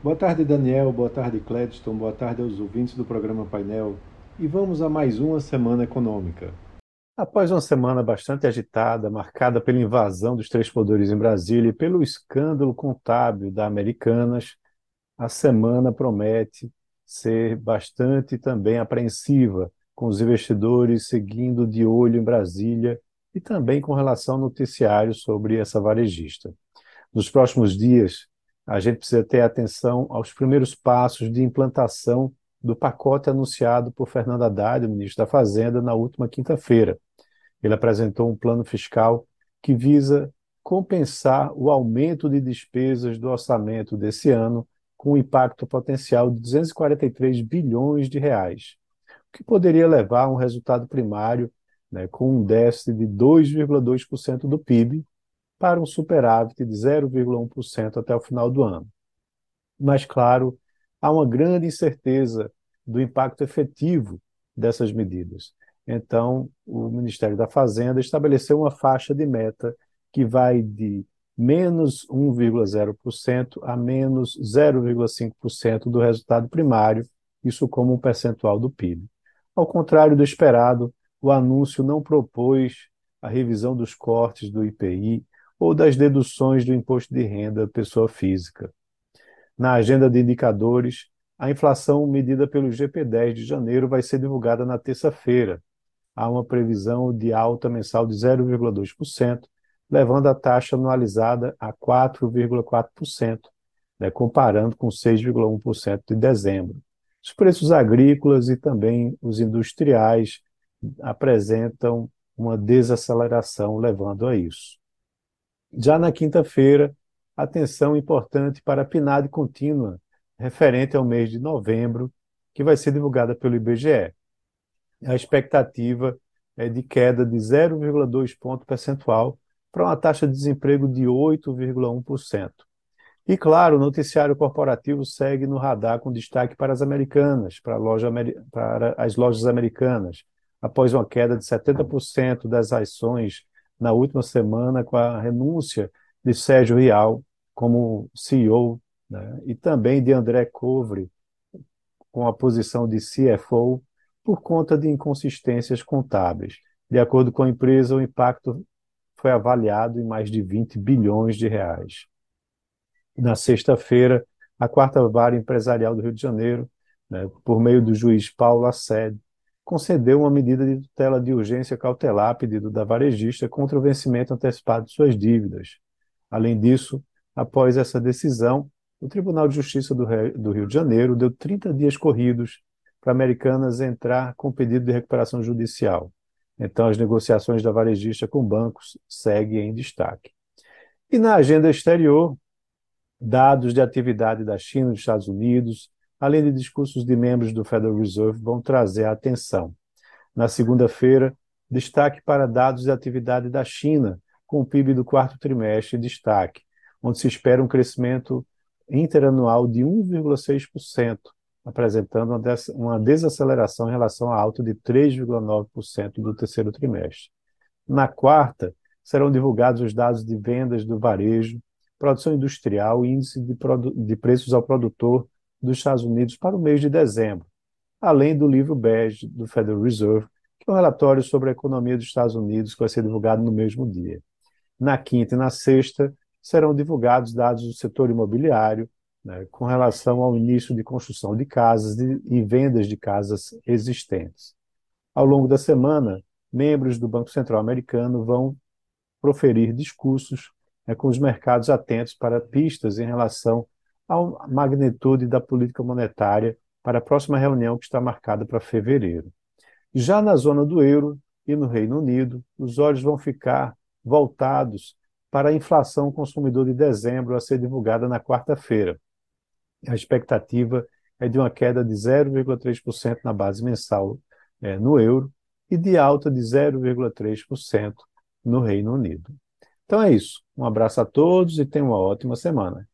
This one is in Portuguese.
Boa tarde, Daniel. Boa tarde, Cledston. Boa tarde aos ouvintes do programa Painel. E vamos a mais uma semana econômica. Após uma semana bastante agitada, marcada pela invasão dos três poderes em Brasília e pelo escândalo contábil da Americanas, a semana promete ser bastante também apreensiva, com os investidores seguindo de olho em Brasília e também com relação ao noticiário sobre essa varejista. Nos próximos dias, a gente precisa ter atenção aos primeiros passos de implantação do pacote anunciado por Fernando Haddad, o ministro da Fazenda, na última quinta-feira. Ele apresentou um plano fiscal que visa compensar o aumento de despesas do orçamento desse ano com um impacto potencial de 243 bilhões de reais, o que poderia levar a um resultado primário né, com um déficit de 2,2% do PIB, para um superávit de 0,1% até o final do ano. Mas, claro, há uma grande incerteza do impacto efetivo dessas medidas. Então, o Ministério da Fazenda estabeleceu uma faixa de meta que vai de menos 1,0% a menos 0,5% do resultado primário, isso como um percentual do PIB. Ao contrário do esperado, o anúncio não propôs a revisão dos cortes do IPI ou das deduções do imposto de renda pessoa física. Na agenda de indicadores, a inflação medida pelo GP10 de janeiro vai ser divulgada na terça-feira. Há uma previsão de alta mensal de 0,2%, levando a taxa anualizada a 4,4%, né, comparando com 6,1% de dezembro. Os preços agrícolas e também os industriais apresentam uma desaceleração, levando a isso. Já na quinta-feira, atenção importante para a PNAD contínua, referente ao mês de novembro, que vai ser divulgada pelo IBGE. A expectativa é de queda de 0,2 ponto percentual para uma taxa de desemprego de 8,1%. E claro, o noticiário corporativo segue no radar com destaque para as americanas, para, loja, para as lojas americanas, após uma queda de 70% das ações na última semana com a renúncia de Sérgio Rial como CEO, né, e também de André Covre com a posição de CFO por conta de inconsistências contábeis. De acordo com a empresa, o impacto foi avaliado em mais de 20 bilhões de reais. Na sexta-feira, a quarta vara empresarial do Rio de Janeiro, né, por meio do juiz Paulo Assed, concedeu uma medida de tutela de urgência cautelar a pedido da varejista contra o vencimento antecipado de suas dívidas. Além disso, após essa decisão, o Tribunal de Justiça do Rio de Janeiro deu 30 dias corridos para Americanas entrar com pedido de recuperação judicial. Então, as negociações da varejista com bancos seguem em destaque. E na agenda exterior, dados de atividade da China e dos Estados Unidos, além de discursos de membros do Federal Reserve, vão trazer a atenção. Na segunda-feira, destaque para dados de atividade da China, com o PIB do quarto trimestre em destaque, onde se espera um crescimento interanual de 1,6%, apresentando uma desaceleração em relação à alta de 3,9% do terceiro trimestre. Na quarta, serão divulgados os dados de vendas do varejo, produção industrial e índice de, de preços ao produtor dos Estados Unidos para o mês de dezembro, além do livro bege do Federal Reserve, que é um relatório sobre a economia dos Estados Unidos que vai ser divulgado no mesmo dia. Na quinta e na sexta serão divulgados dados do setor imobiliário né, com relação ao início de construção de casas e vendas de casas existentes. Ao longo da semana, membros do Banco Central Americano vão proferir discursos né, com os mercados atentos para pistas em relação a magnitude da política monetária para a próxima reunião que está marcada para fevereiro. Já na zona do euro e no Reino Unido, os olhos vão ficar voltados para a inflação consumidor de dezembro a ser divulgada na quarta-feira. A expectativa é de uma queda de 0,3% na base mensal é, no euro e de alta de 0,3% no Reino Unido. Então é isso. Um abraço a todos e tenham uma ótima semana.